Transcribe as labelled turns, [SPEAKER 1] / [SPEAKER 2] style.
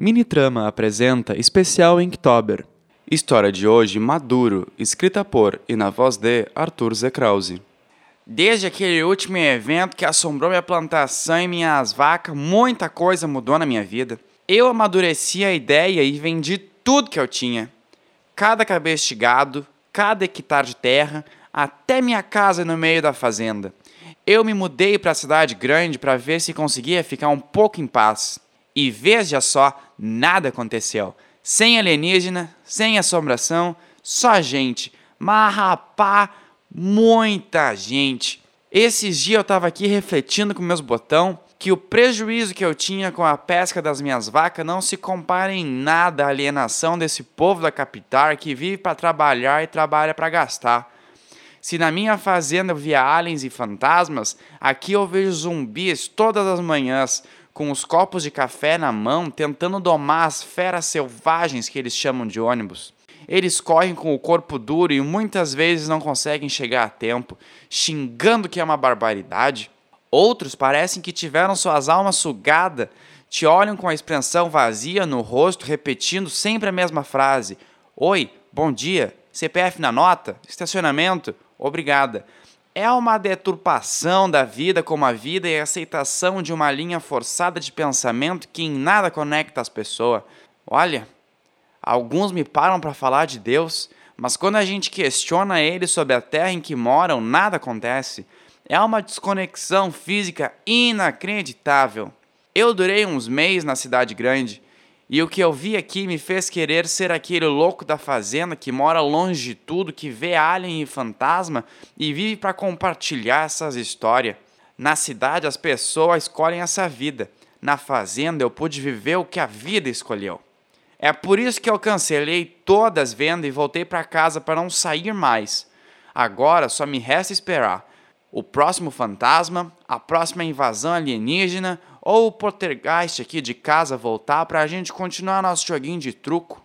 [SPEAKER 1] Minitrama apresenta especial Inktober. História de hoje Maduro, escrita por e na voz de Arthur Z. Krause.
[SPEAKER 2] Desde aquele último evento que assombrou minha plantação e minhas vacas, muita coisa mudou na minha vida. Eu amadureci a ideia e vendi tudo que eu tinha. Cada cabeça de gado, cada hectare de terra, até minha casa no meio da fazenda. Eu me mudei para a cidade grande para ver se conseguia ficar um pouco em paz. E veja só, nada aconteceu. Sem alienígena, sem assombração, só gente. Mas rapá, muita gente. Esses dias eu estava aqui refletindo com meus botão que o prejuízo que eu tinha com a pesca das minhas vacas não se compara em nada à alienação desse povo da capital que vive para trabalhar e trabalha para gastar. Se na minha fazenda eu via aliens e fantasmas, aqui eu vejo zumbis todas as manhãs, com os copos de café na mão, tentando domar as feras selvagens que eles chamam de ônibus. Eles correm com o corpo duro e muitas vezes não conseguem chegar a tempo, xingando que é uma barbaridade. Outros parecem que tiveram suas almas sugadas, te olham com a expressão vazia no rosto, repetindo sempre a mesma frase: Oi, bom dia, CPF na nota, estacionamento, obrigada é uma deturpação da vida como a vida e a aceitação de uma linha forçada de pensamento que em nada conecta as pessoas. Olha, alguns me param para falar de Deus, mas quando a gente questiona ele sobre a terra em que moram, nada acontece. É uma desconexão física inacreditável. Eu durei uns meses na cidade grande e o que eu vi aqui me fez querer ser aquele louco da fazenda que mora longe de tudo, que vê alien e fantasma e vive para compartilhar essas histórias. Na cidade as pessoas escolhem essa vida. Na fazenda eu pude viver o que a vida escolheu. É por isso que eu cancelei todas as vendas e voltei para casa para não sair mais. Agora só me resta esperar o próximo fantasma, a próxima invasão alienígena ou o poltergeist aqui de casa voltar para a gente continuar nosso joguinho de truco.